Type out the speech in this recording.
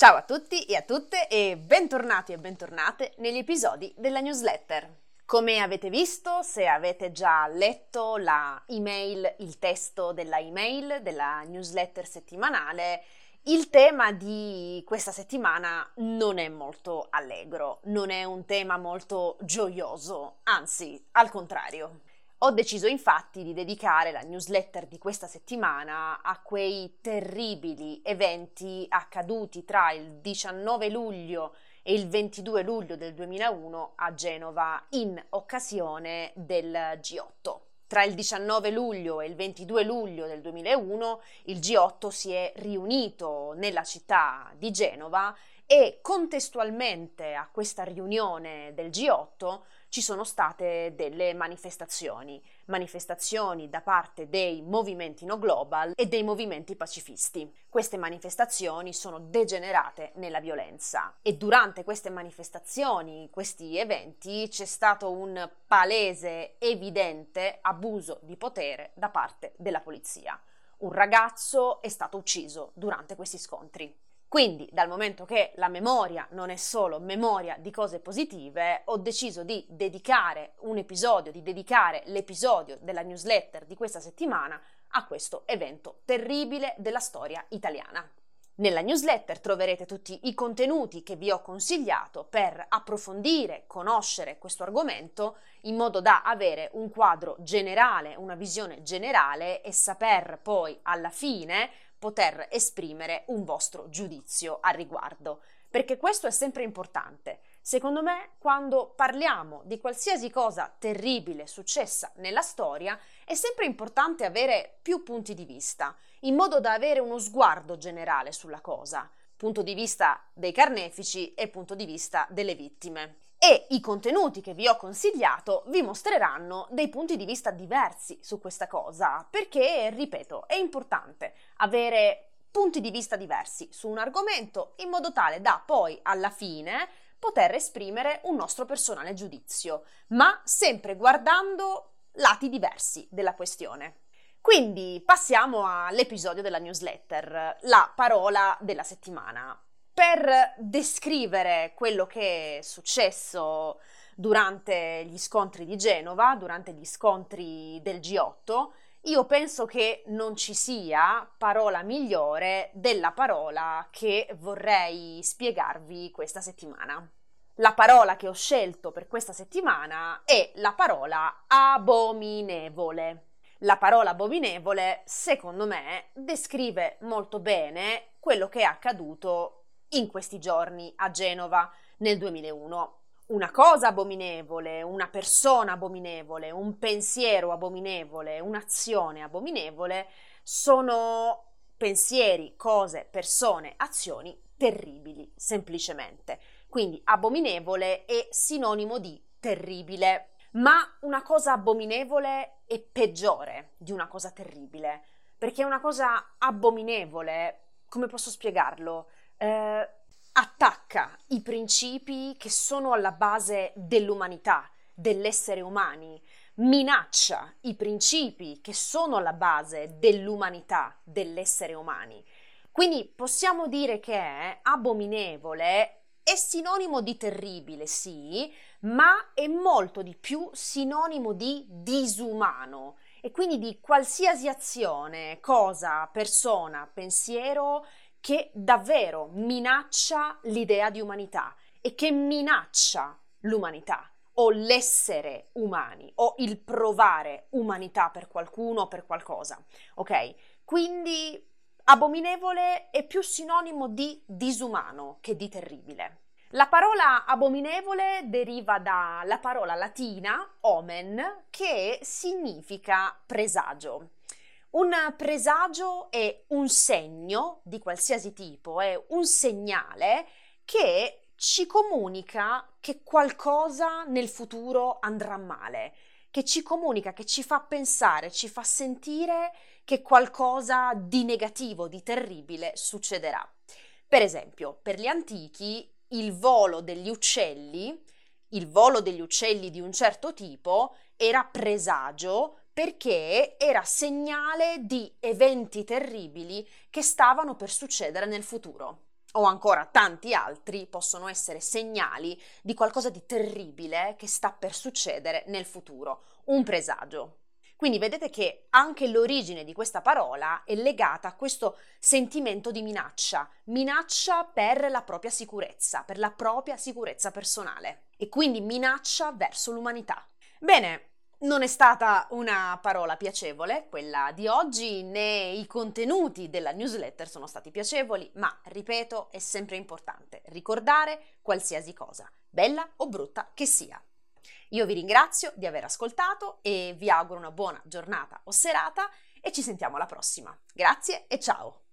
Ciao a tutti e a tutte e bentornati e bentornate negli episodi della newsletter. Come avete visto, se avete già letto la email, il testo della email della newsletter settimanale, il tema di questa settimana non è molto allegro, non è un tema molto gioioso, anzi, al contrario. Ho deciso infatti di dedicare la newsletter di questa settimana a quei terribili eventi accaduti tra il 19 luglio e il 22 luglio del 2001 a Genova in occasione del G8. Tra il 19 luglio e il 22 luglio del 2001 il G8 si è riunito nella città di Genova e contestualmente a questa riunione del G8 ci sono state delle manifestazioni, manifestazioni da parte dei movimenti no global e dei movimenti pacifisti. Queste manifestazioni sono degenerate nella violenza e durante queste manifestazioni, questi eventi, c'è stato un palese, evidente abuso di potere da parte della polizia. Un ragazzo è stato ucciso durante questi scontri. Quindi, dal momento che la memoria non è solo memoria di cose positive, ho deciso di dedicare un episodio, di dedicare l'episodio della newsletter di questa settimana a questo evento terribile della storia italiana. Nella newsletter troverete tutti i contenuti che vi ho consigliato per approfondire, conoscere questo argomento in modo da avere un quadro generale, una visione generale e saper poi alla fine poter esprimere un vostro giudizio al riguardo, perché questo è sempre importante. Secondo me, quando parliamo di qualsiasi cosa terribile successa nella storia, è sempre importante avere più punti di vista, in modo da avere uno sguardo generale sulla cosa, punto di vista dei carnefici e punto di vista delle vittime e i contenuti che vi ho consigliato vi mostreranno dei punti di vista diversi su questa cosa, perché, ripeto, è importante avere punti di vista diversi su un argomento in modo tale da poi alla fine poter esprimere un nostro personale giudizio, ma sempre guardando lati diversi della questione. Quindi passiamo all'episodio della newsletter, la parola della settimana per descrivere quello che è successo durante gli scontri di Genova, durante gli scontri del G8, io penso che non ci sia parola migliore della parola che vorrei spiegarvi questa settimana. La parola che ho scelto per questa settimana è la parola abominevole. La parola abominevole, secondo me, descrive molto bene quello che è accaduto in questi giorni a Genova nel 2001. Una cosa abominevole, una persona abominevole, un pensiero abominevole, un'azione abominevole sono pensieri, cose, persone, azioni terribili, semplicemente. Quindi abominevole è sinonimo di terribile, ma una cosa abominevole è peggiore di una cosa terribile, perché una cosa abominevole, come posso spiegarlo? Eh, attacca i principi che sono alla base dell'umanità, dell'essere umani, minaccia i principi che sono alla base dell'umanità, dell'essere umani. Quindi possiamo dire che è abominevole è sinonimo di terribile, sì, ma è molto di più sinonimo di disumano e quindi di qualsiasi azione, cosa, persona, pensiero che davvero minaccia l'idea di umanità e che minaccia l'umanità o l'essere umani o il provare umanità per qualcuno o per qualcosa. Ok? Quindi abominevole è più sinonimo di disumano che di terribile. La parola abominevole deriva dalla parola latina omen che significa presagio. Un presagio è un segno di qualsiasi tipo, è un segnale che ci comunica che qualcosa nel futuro andrà male, che ci comunica, che ci fa pensare, ci fa sentire che qualcosa di negativo, di terribile succederà. Per esempio, per gli antichi il volo degli uccelli, il volo degli uccelli di un certo tipo era presagio perché era segnale di eventi terribili che stavano per succedere nel futuro. o ancora tanti altri possono essere segnali di qualcosa di terribile che sta per succedere nel futuro, un presagio. Quindi vedete che anche l'origine di questa parola è legata a questo sentimento di minaccia, minaccia per la propria sicurezza, per la propria sicurezza personale e quindi minaccia verso l'umanità. Bene, non è stata una parola piacevole quella di oggi, né i contenuti della newsletter sono stati piacevoli, ma ripeto, è sempre importante ricordare qualsiasi cosa, bella o brutta che sia. Io vi ringrazio di aver ascoltato e vi auguro una buona giornata o serata e ci sentiamo alla prossima. Grazie e ciao!